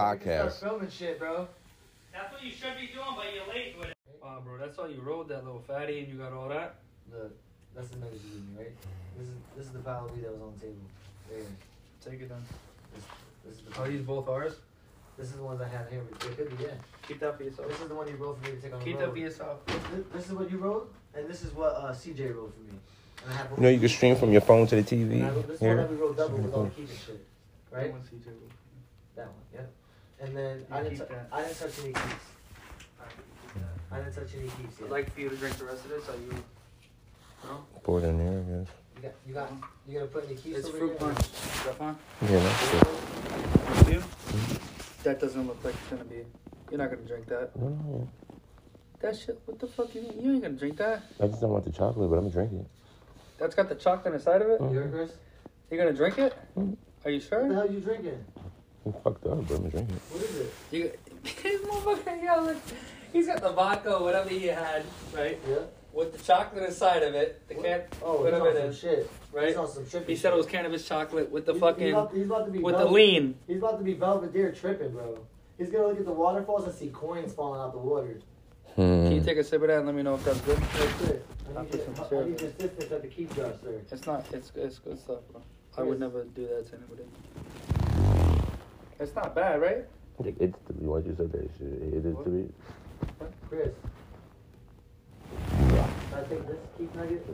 Start podcast. filming shit, bro. That's what you should be doing, but you're late with it. Wow, bro, that's all you rode, that little fatty, and you got all that? Look, that's the nose you eating, right? This is this is the pile of weed that was on the table. There. Take it then. This, this is the Are these both ours? this is the ones I have here. But it could be yeah. Keep that for yourself. This is the one you rolled for me to take on Keep the that for yourself. This, this is what you wrote, and this is what uh, CJ wrote for me. And I have You know, you can stream from your phone to the TV. And I wrote, this one Here. that we wrote double with all the keeping shit, right? That one's CJ roof. That one, yep. And then I didn't, keep tou- that. I didn't touch any keys. I didn't touch any keys I'd like for you to drink the rest of this. Are you? No? Pour it in there, I guess. you got, you got, you gotta put any keys It's over fruit here? punch. Is that fine? Yeah, that's it. For you? That doesn't look like it's gonna be. You're not gonna drink that. No, no, That shit. What the fuck you? You ain't gonna drink that. yeah. I just don't want the chocolate, but I'm gonna drink it. That's got the chocolate inside of it. Mm. You heard, Chris? You're gonna drink it? Mm. Are you What the sure? hell you drinking? I'm fucked up, bro. I'm gonna drink it. What is it? You. This motherfucker, yo, look. He's got the vodka, or whatever he had, right? Yeah. With the chocolate inside of it. The What? can, Oh, whatever he's it some is, shit. right? He's on some trippy He said it was cannabis chocolate with the He's- fucking He's about, he's about to be with the velvet- lean. He's about to be Belvedere tripping, bro. He's gonna look at the waterfalls and see coins falling out the water. Can you Hmm. take a sip of that and let me know if that's good? That's it. I I'll need, your, some I syrup need in. your assistance at the keep jar, sir. It's not. It's it's good stuff, bro. I would never do that to anybody. It's not bad, right? It's to me. Once you said that shit, it is to me. Chris. Can I take this keep nugget?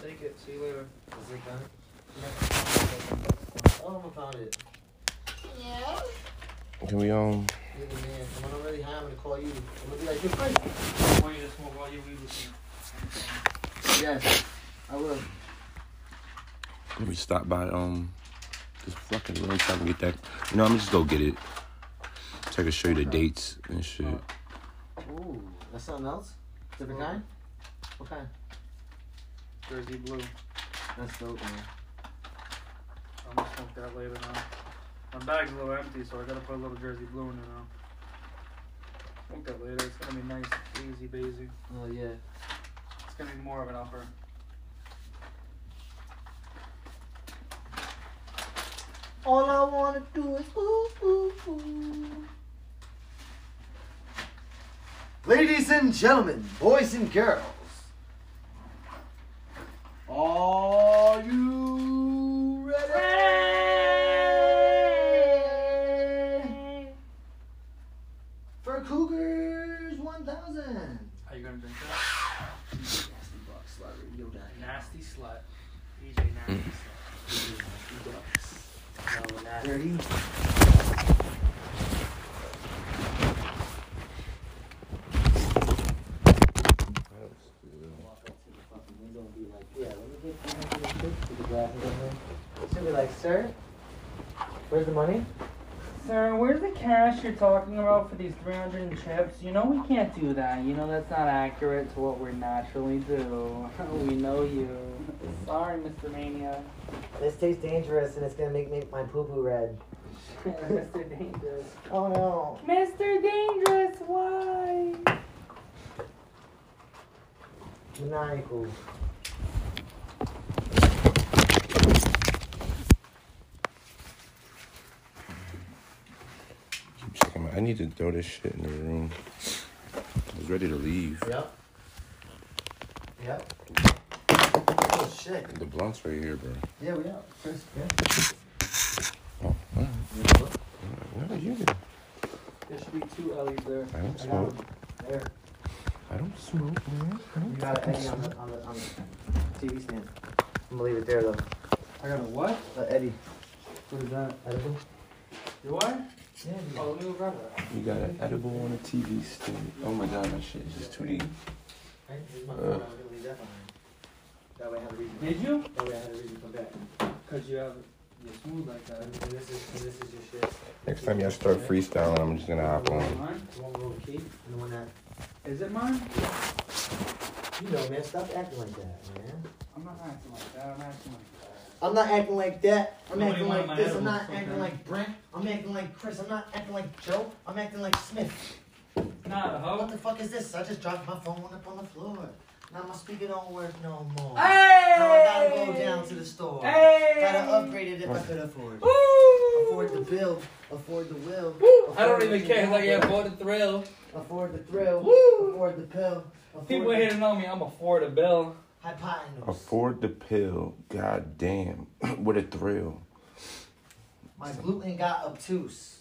Take it. See you later. Is it done? Oh, I found it. Can we um? You're the man. I'm really high, I'm gonna call you. I'm gonna be like, you're Chris. I want you to smoke while you weed with me. Yes, I will. Let me stop by um. This fucking road so I can get that. You know, I'm gonna just go get it. So I can show you the dates and shit. Ooh, that's something else? Different kind? What kind? Jersey blue. That's dope, man. I'm gonna smoke that later now. My bag's a little empty, so I gotta put a little Jersey blue in there now. Smoke that later. It's gonna be nice, easy, bazy. Oh, yeah. It's gonna be more of an upper. All I wanna do is ooh, ooh, ooh. Ladies and gentlemen, boys and girls, are you ready for Cougars 1000? Are you gonna drink that? Nasty Buck Slut Radio Daddy. Nasty slut. DJ Nasty slut. No, nasty. Dirty. Walk up to the fucking window and be like, yeah, let me get 306 to the glasses in there. She'll be like, sir, where's the money? Sir, where's the cash you're talking about for these 300 chips? You know we can't do that. You know that's not accurate to what we naturally do. we know you. Sorry, Mr. Mania. This tastes dangerous and it's gonna make, make my poo poo red. Mr. Dangerous. Oh no. Mr. Dangerous, why? Maniacal. Keep checking my. I need to throw this shit in the room. I was ready to leave. Yep. Yep. Shit. The blunt's right here, bro. Yeah, we are. First, yeah. Oh, all right. You look. No, you did. There should be two Ellie's there. I don't I smoke. There. I don't smoke, man. I You don't got an fucking Eddie on the, on the, on the TV stand. I'm gonna leave it there though. I got a what? Uh, Eddie. What is that? Edible? Do I? Yeah, Oh, let me go grab that. You got an edible on a TV stand. Oh my god, that shit is just 2D. Right? That way I have a reason. Did you? That way I had a reason to come back. Cause you have, you're smooth like that. And, and this is and this is your shit. Next time y'all start freestyling, I'm just gonna hop on. Mine? One with the key and the one that Is it mine? you know, man. Stop acting like that, man. I'm not acting like that. I'm acting like that. I'm not acting like that. I'm Nobody acting like this. I'm not okay. acting like Brent. I'm acting like Chris. I'm not acting like Joe. I'm acting like Smith. Nah, the What the fuck is this? I just dropped my phone up on the floor. Now my speaker don't work no more. Hey! Now I gotta go down to the store. Hey! Gotta upgrade it if I could afford. Woo! Afford the bill. Afford the will. Woo! I don't even care. Like, yeah, number, for the thrill. Afford the thrill. Woo! Afford the pill. Afford People the here to know me. I'm a the bill. hypotenuse. Afford the pill. God damn. what a thrill. My gluten got obtuse.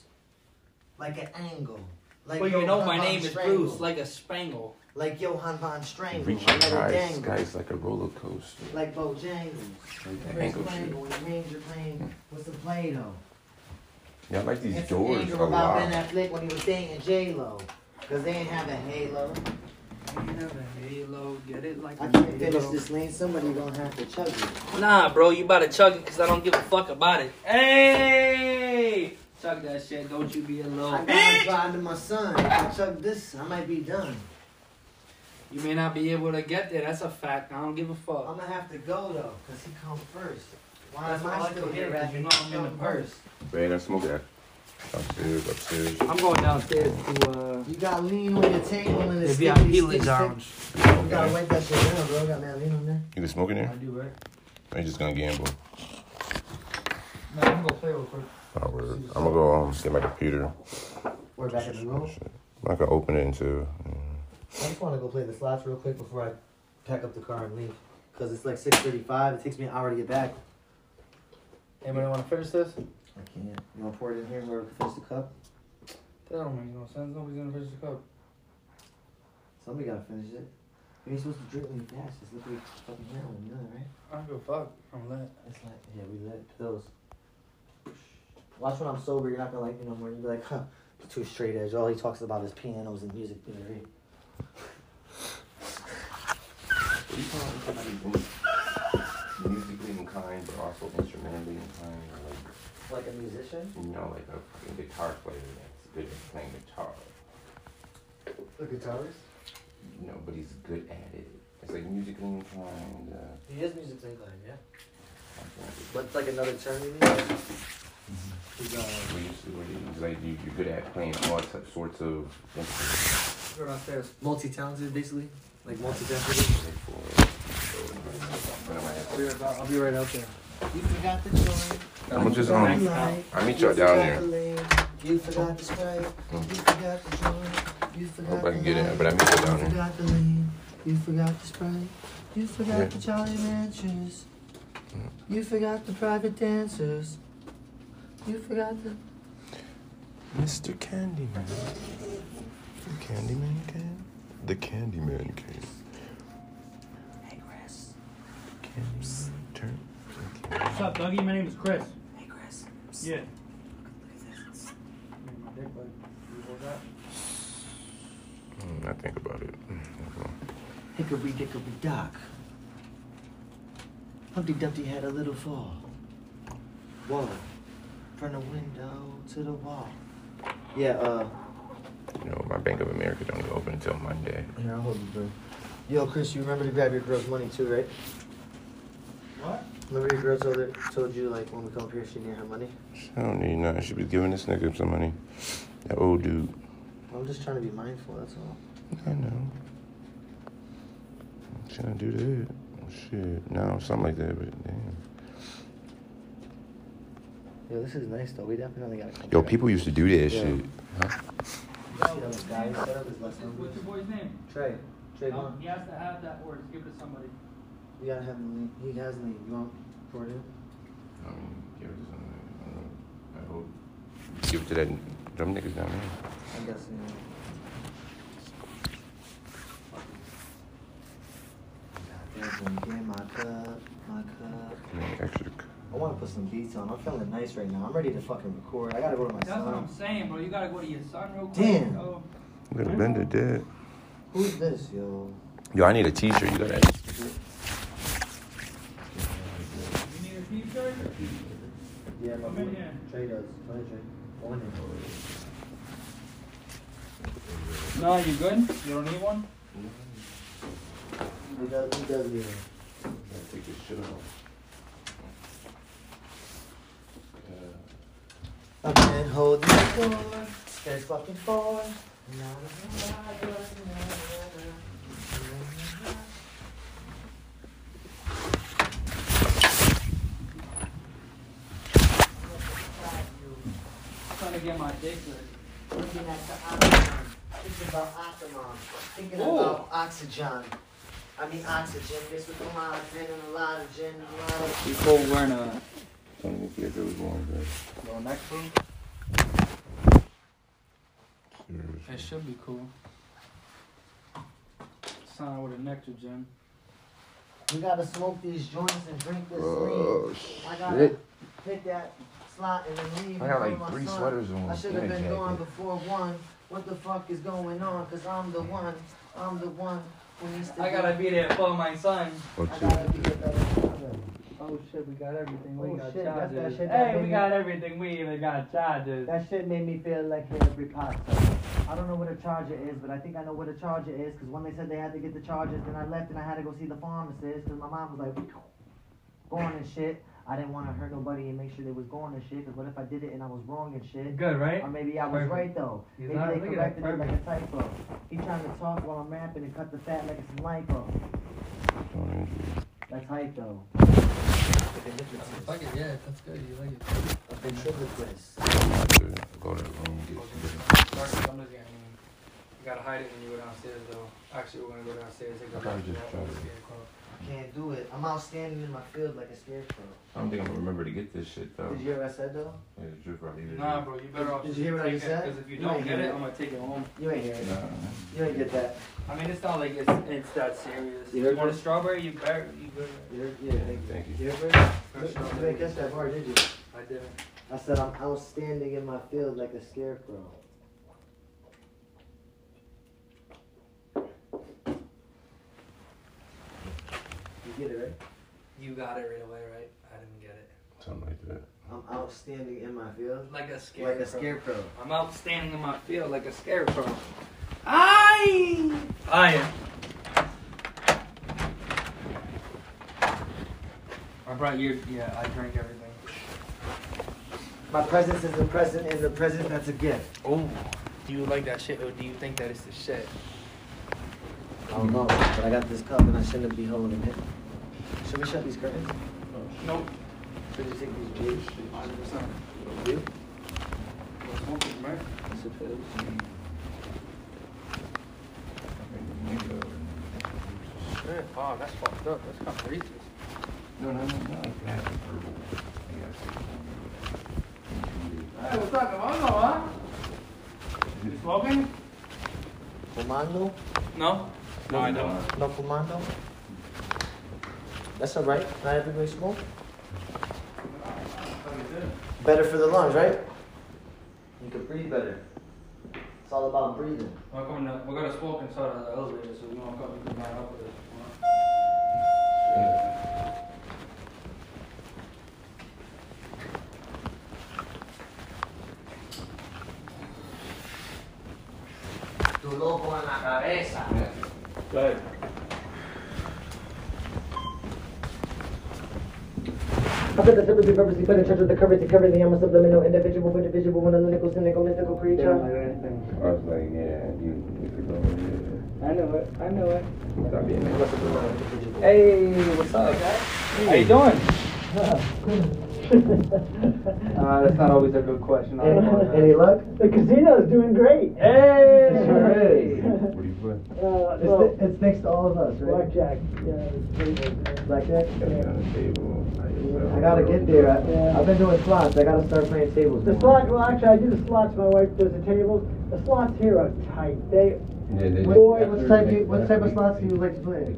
Like an angle. Like Well, you know my von name is Strangle. Bruce, like a spangle. Like Johann von Strangle. Reaching I let it high dangle. skies like a roller coaster. Like Bojangles. Like the Chris ankle shit. Kringle when the Rangers playing with some Play-Doh. Yeah, I like these And some doors a anger about Ben lot. Affleck when he was dating J-Lo. Cause they ain't have a halo. Halo, get it like I a can't finish halo. this lane. Somebody gonna have to chug it. Nah, bro, you about to chug it because I don't give a fuck about it. Hey! Chug that shit, don't you be a little I gotta drive to my son. If I chug this, I might be done. You may not be able to get there, that's a fact. I don't give a I'm gonna have to go though, cause he come first. Why That's am I I still to hear, here? 'cause after you know I'm in the come purse. Man, let's smoke that. Upstairs, upstairs. I'm going downstairs to, uh, You got lean on your table and the it's VIP sticky lounge. You gotta wipe that shit down, bro. Got man lean on there. You can smoke in there? I do, right? Or you just gonna gamble? No, I'm gonna go play real quick. Oh, word. I'm gonna go um, get my computer. We're back in the room. I can open it into. I just wanna go play the slots real quick before I pack up the car and leave. Cause it's like 6:35. It takes me an hour to get back. Anybody wanna finish this? I can't. You wanna pour it in here where we can finish the cup? That don't make no sense. Nobody's gonna finish the cup. Somebody gotta finish it. You ain't supposed to drink when you fast. It's liquid fucking heroin. You know that, right? I don't give a fuck. I'm lit. It's like, yeah, we lit pills. Watch when I'm sober, you're not gonna like me no more. You'll be like, huh, too straight edge. All he talks about is pianos and music theory. What you call somebody who's musically inclined but also instrumentally inclined? Or Like a musician? like, you know, like a fucking guitar player that's good at playing guitar. A guitarist? You know, but he's good at it. It's like musically inclined. Uh, He is musically inclined, yeah. something like. But like another term you mean? He's, uh, We what it is, like you, you're good at playing all types, sorts of instruments. Go downstairs. multi-talented, basically? Like multi-talented? Like for, when am I at- I'll be right, back- I'll be right out there. You forgot the joint. I'm gonna just, you um, forgot the light, I'll meet you y'all down there. You forgot the sprite. You forgot the joint. You forgot Hope I can the get in, light, but I meet y'all down You there. forgot the lane. You forgot the sprite. You forgot the Jolly Ranchers. You forgot the private dancers. You forgot the. Mr. Candyman. The Candyman came? The Candyman came. Hey, Chris. Candyman turn. What's up, Dougie? My name is Chris. Hey, Chris. Yeah. Look at this. Mm, I think about it. Mm. Hickory dickory dock. Humpty Dumpty had a little fall. Whoa. From the window to the wall. Yeah, uh, You know, my Bank of America don't get open until Monday. Yeah, I hope hold you, bro. Yo, Chris, you remember to grab your girl's money too, right? What? Remember your girl told, her, told you, like, when we come up here, she need her money? She don't need nothing. She be giving this nigga some money. That old dude. I'm just trying to be mindful, that's all. I know. She don't do that. Oh, shit. No, something like that, but damn. Yo, this is nice, though. We definitely gotta come Yo, back. people used to do that Yeah. shit. Huh? See how this guy set up his last number? What's your boy's name? Trey. Trey, Vaughn. he has to have that or give it to somebody. You gotta have the lean. He has lean. You want for it in? I mean, give it to somebody. I don't know. I hope. Give it to that them niggas down there. I guess, yeah. Goddamn, get my cup, my cup. I mean, extra. I want to put some beats on. I'm feeling nice right now. I'm ready to fucking record. I gotta go to my son. That's what I'm saying, bro. You gotta go to your son real quick. Damn. Oh, I'm gonna bend it dead. Who's this, yo? Yo, I need a t-shirt. You got that? you need a t-shirt? Yeah, my Come in boy. here. Trey does. Go ahead, Trey. Go in here. No, you good? You don't need one? He does, he does need it. Gotta take this shit off. I've been holding the door. There's fucking four. Na. to get my dick ready. Looking at the Octomon. Thinking about Octomon. Thinking Ooh. about oxygen. I mean oxygen. This with a lot of gin and a lot of gin and a lot of. Before we're gonna Tell me if you ever was going good. go next room. It should be cool. Sign with a nectar gin. We gotta smoke these joints and drink this Oh lean. I gotta shit! hit that slot and then leave. I got like three son. sweaters on. I should have been gone before one. What the fuck is going on? Cause I'm the one. I'm the one who needs to I gotta be. be there for my son. Or I two. gotta be a better father. Oh shit, we got everything. We Oh, got shit, that's that chargers. shit that hey, made we me- got everything. We even got chargers. That shit made me feel like Harry Potter. I don't know what a charger is, but I think I know what a charger is. Cause when they said they had to get the chargers, then I left and I had to go see the pharmacist. Cause my mom was like, going and shit. I didn't want to hurt nobody and make sure they was going and shit. Cause what if I did it and I was wrong and shit? Good, right? Or maybe I was Perfect. right though. He's Maybe not- they look at that, corrected it like a typo. He trying to talk while I'm rapping and cut the fat like it's some lipo. That's hype though. A ventriloquist. I'm about go to the. You gotta hide it when you go downstairs, though. Actually, we're gonna go downstairs. I probably just it. scarecrow. Can't do it. I'm out standing in my field like a scarecrow. I don't think I'm gonna remember to get this shit though. Did you hear what I said though? Yeah, it's just right. Nah, bro, you better off. Did you hear what I just said? Because if you You don't ain't get hear it, it. I'm gonna take it home. You ain't hear it. Nah. You ain't get that. I mean, it's not like it's it's that serious. You You, want a this? strawberry? You better. You good. You heard, yeah, thank you. Thank you. You heard Got it? You strawberry. didn't catch that part, did you? I didn't. I said I'm out standing in my field like a scarecrow. Get it right? You got it right away, right? I didn't get it. Something like that. I'm outstanding in my field Like a scarecrow. like a scarecrow. I'm outstanding in my field like a scarecrow. I. I. am. I brought your. Yeah, I drank everything. My presence is a present, and the present that's a gift. Oh, do you like that shit, or do you think that it's the shit? I don't know, but I got this cup and I shouldn't be holding it. Should we shut these curtains? Nope. Should you take these views? 100%. You? Smoking, right? I suppose. Shit, wow, that's fucked up. That's kind of racist. No, no, no, no. It's not herbal. Hey, what's up, Comando, huh? You smoking? Fumando? No. No, I don't. No fumando? That's alright. Not everybody smoke. Better for the lungs, right? You can breathe better. It's all about breathing. We're going to, we're going to smoke inside of the elevator, so we don't come you can line up with us. Tu loco en la cabeza. Go ahead. I put the sympathy purposely put in touch of the cover to cover the I'm a subliminal individual, individual, one analytical, cynical, mystical creature. I was like, yeah, you, you could go over there. I know it. I know it. Stop being I'm a that. Hey, what's up? How you doing? Uh, that's not always a good question. I Any, apologize. any luck? The casino's doing great. Hey! Sure is. What do you play? Uh, It's, well, it's next to all of us, right? blackjack. Yeah, tables, yeah. Blackjack? Got me on the table. I gotta get there. I, Yeah. I've been doing slots. I gotta start playing tables. The more. slot, well, actually, I do the slots. My wife does the tables. The slots here are tight. They, Yeah, they What, Boy, what type you, what type of slots do you like to play?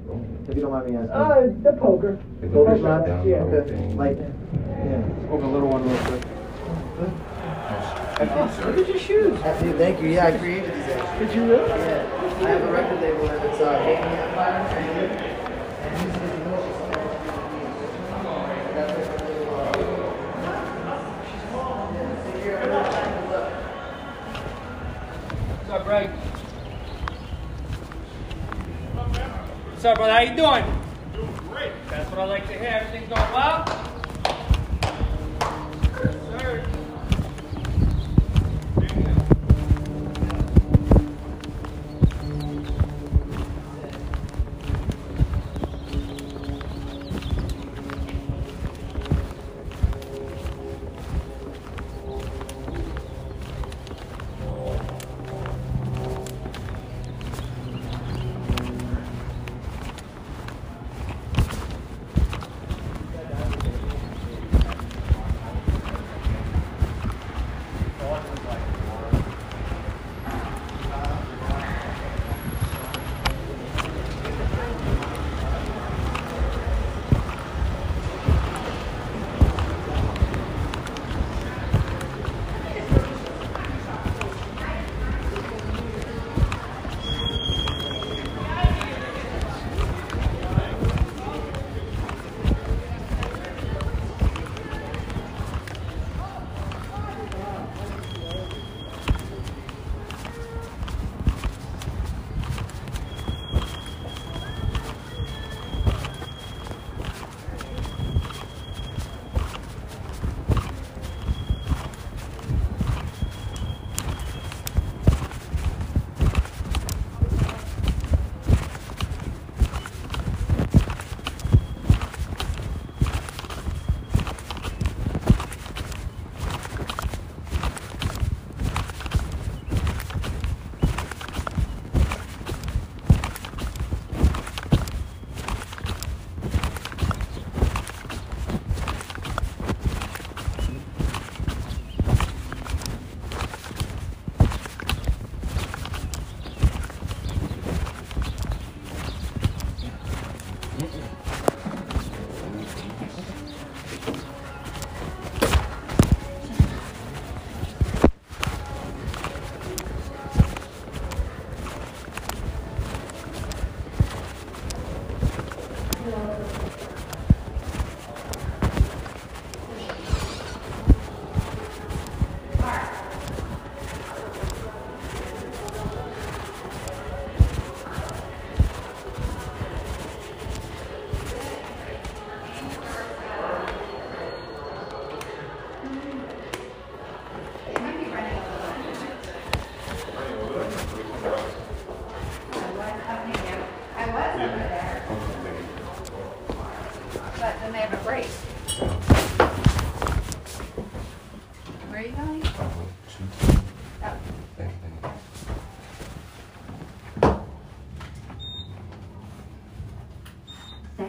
If you don't mind me asking. uh, the poker. The poker slots? Yeah. Okay. Like, yeah. Smoke a little one real quick. Look at your shoes. Thank you. Yeah, I created these. actually. Did you really? Yeah. I have a record label and it's uh, Game Empire. And he's the most That's a little, She's small. Yeah, so here, I'm not trying to. What's up, Greg? What's up, brother? How you doing? Doing great. That's what I like to hear. Everything's going well?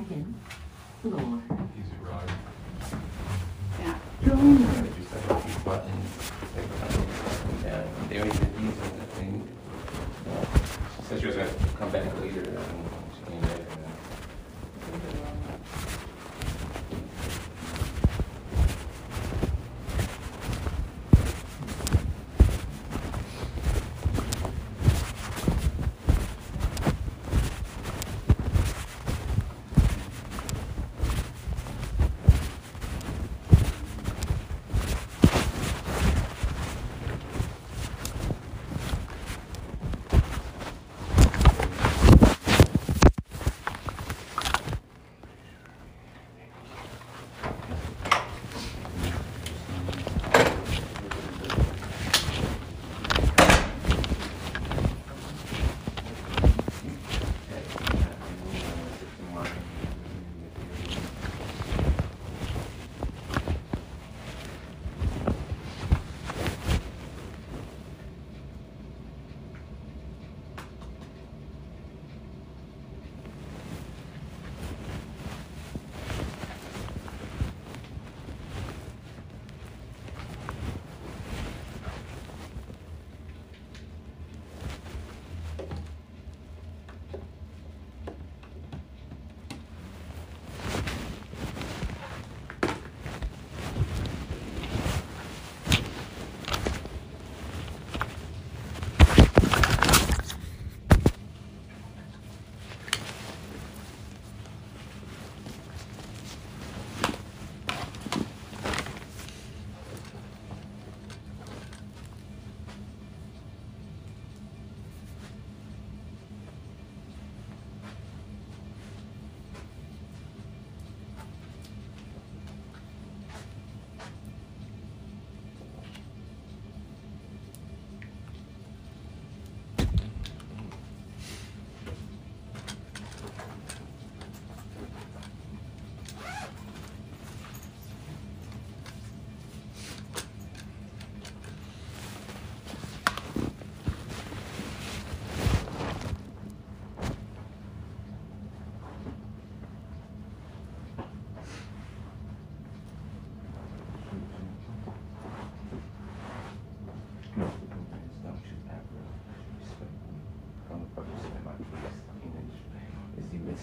second floor. Easy ride. Yeah.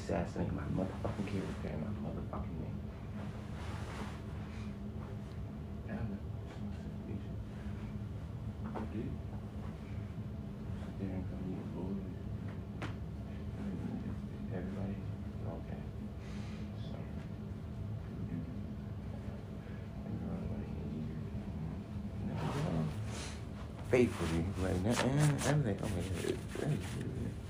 assassinate my motherfucking character and my motherfucking name. faithfully. Like, nah, I'm like, and my.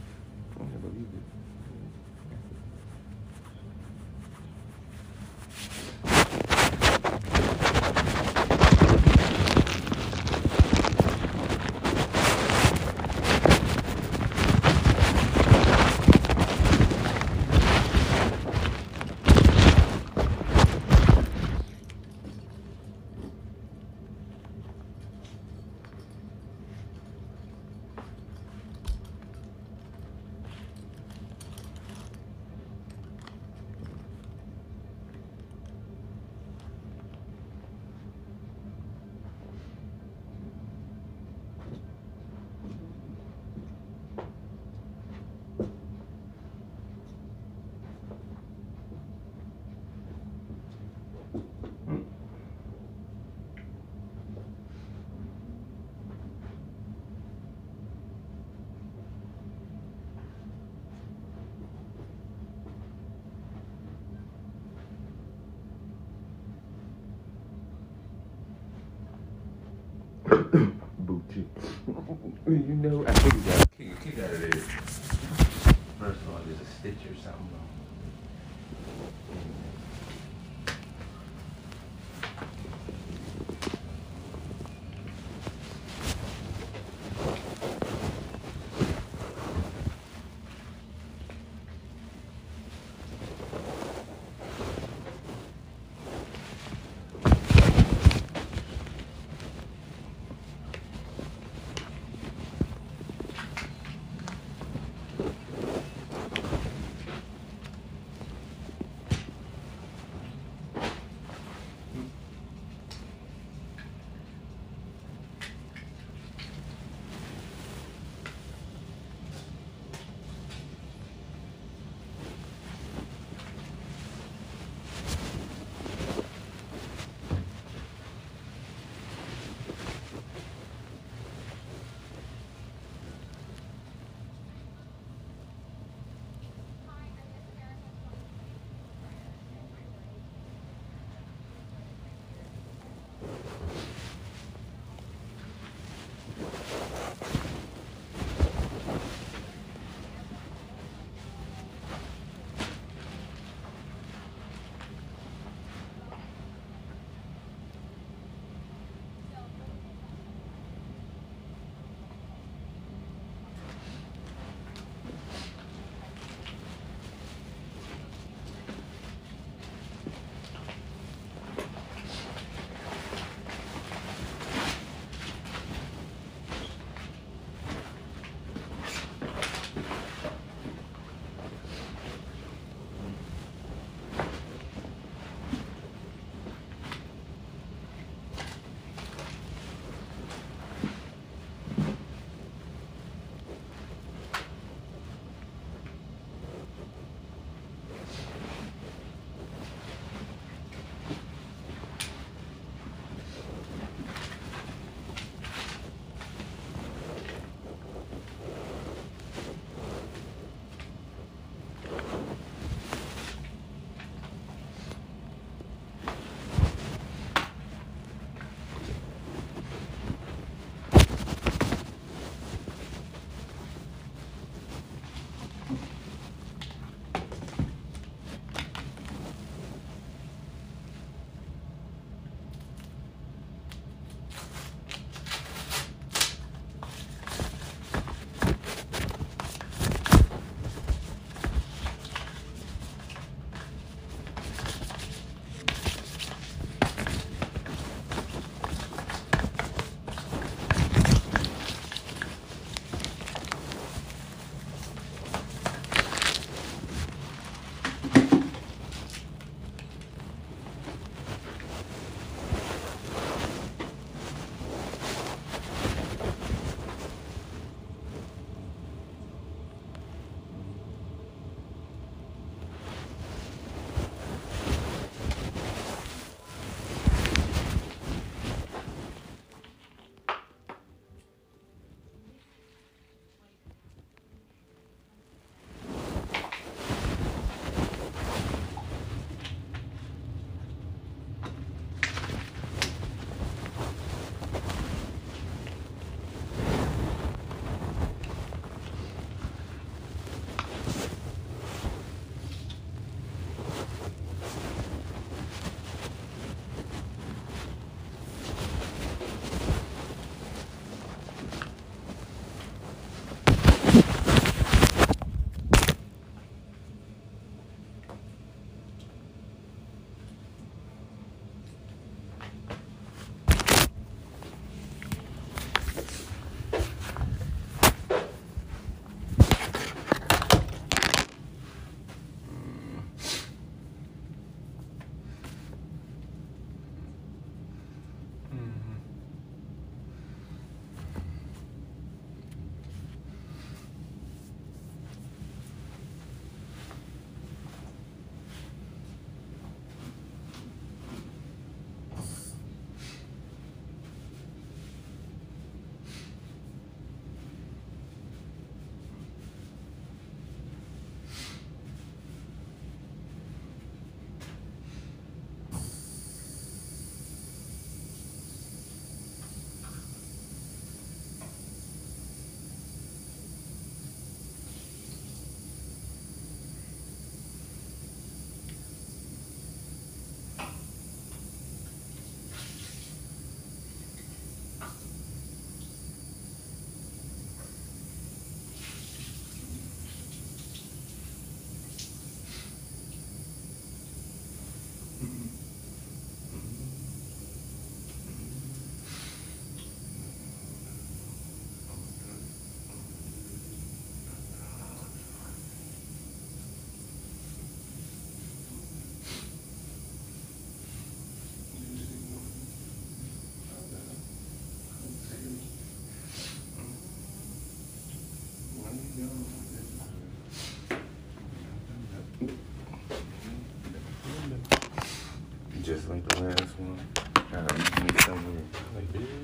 One. Um, Gotta leave me somewhere. Like this.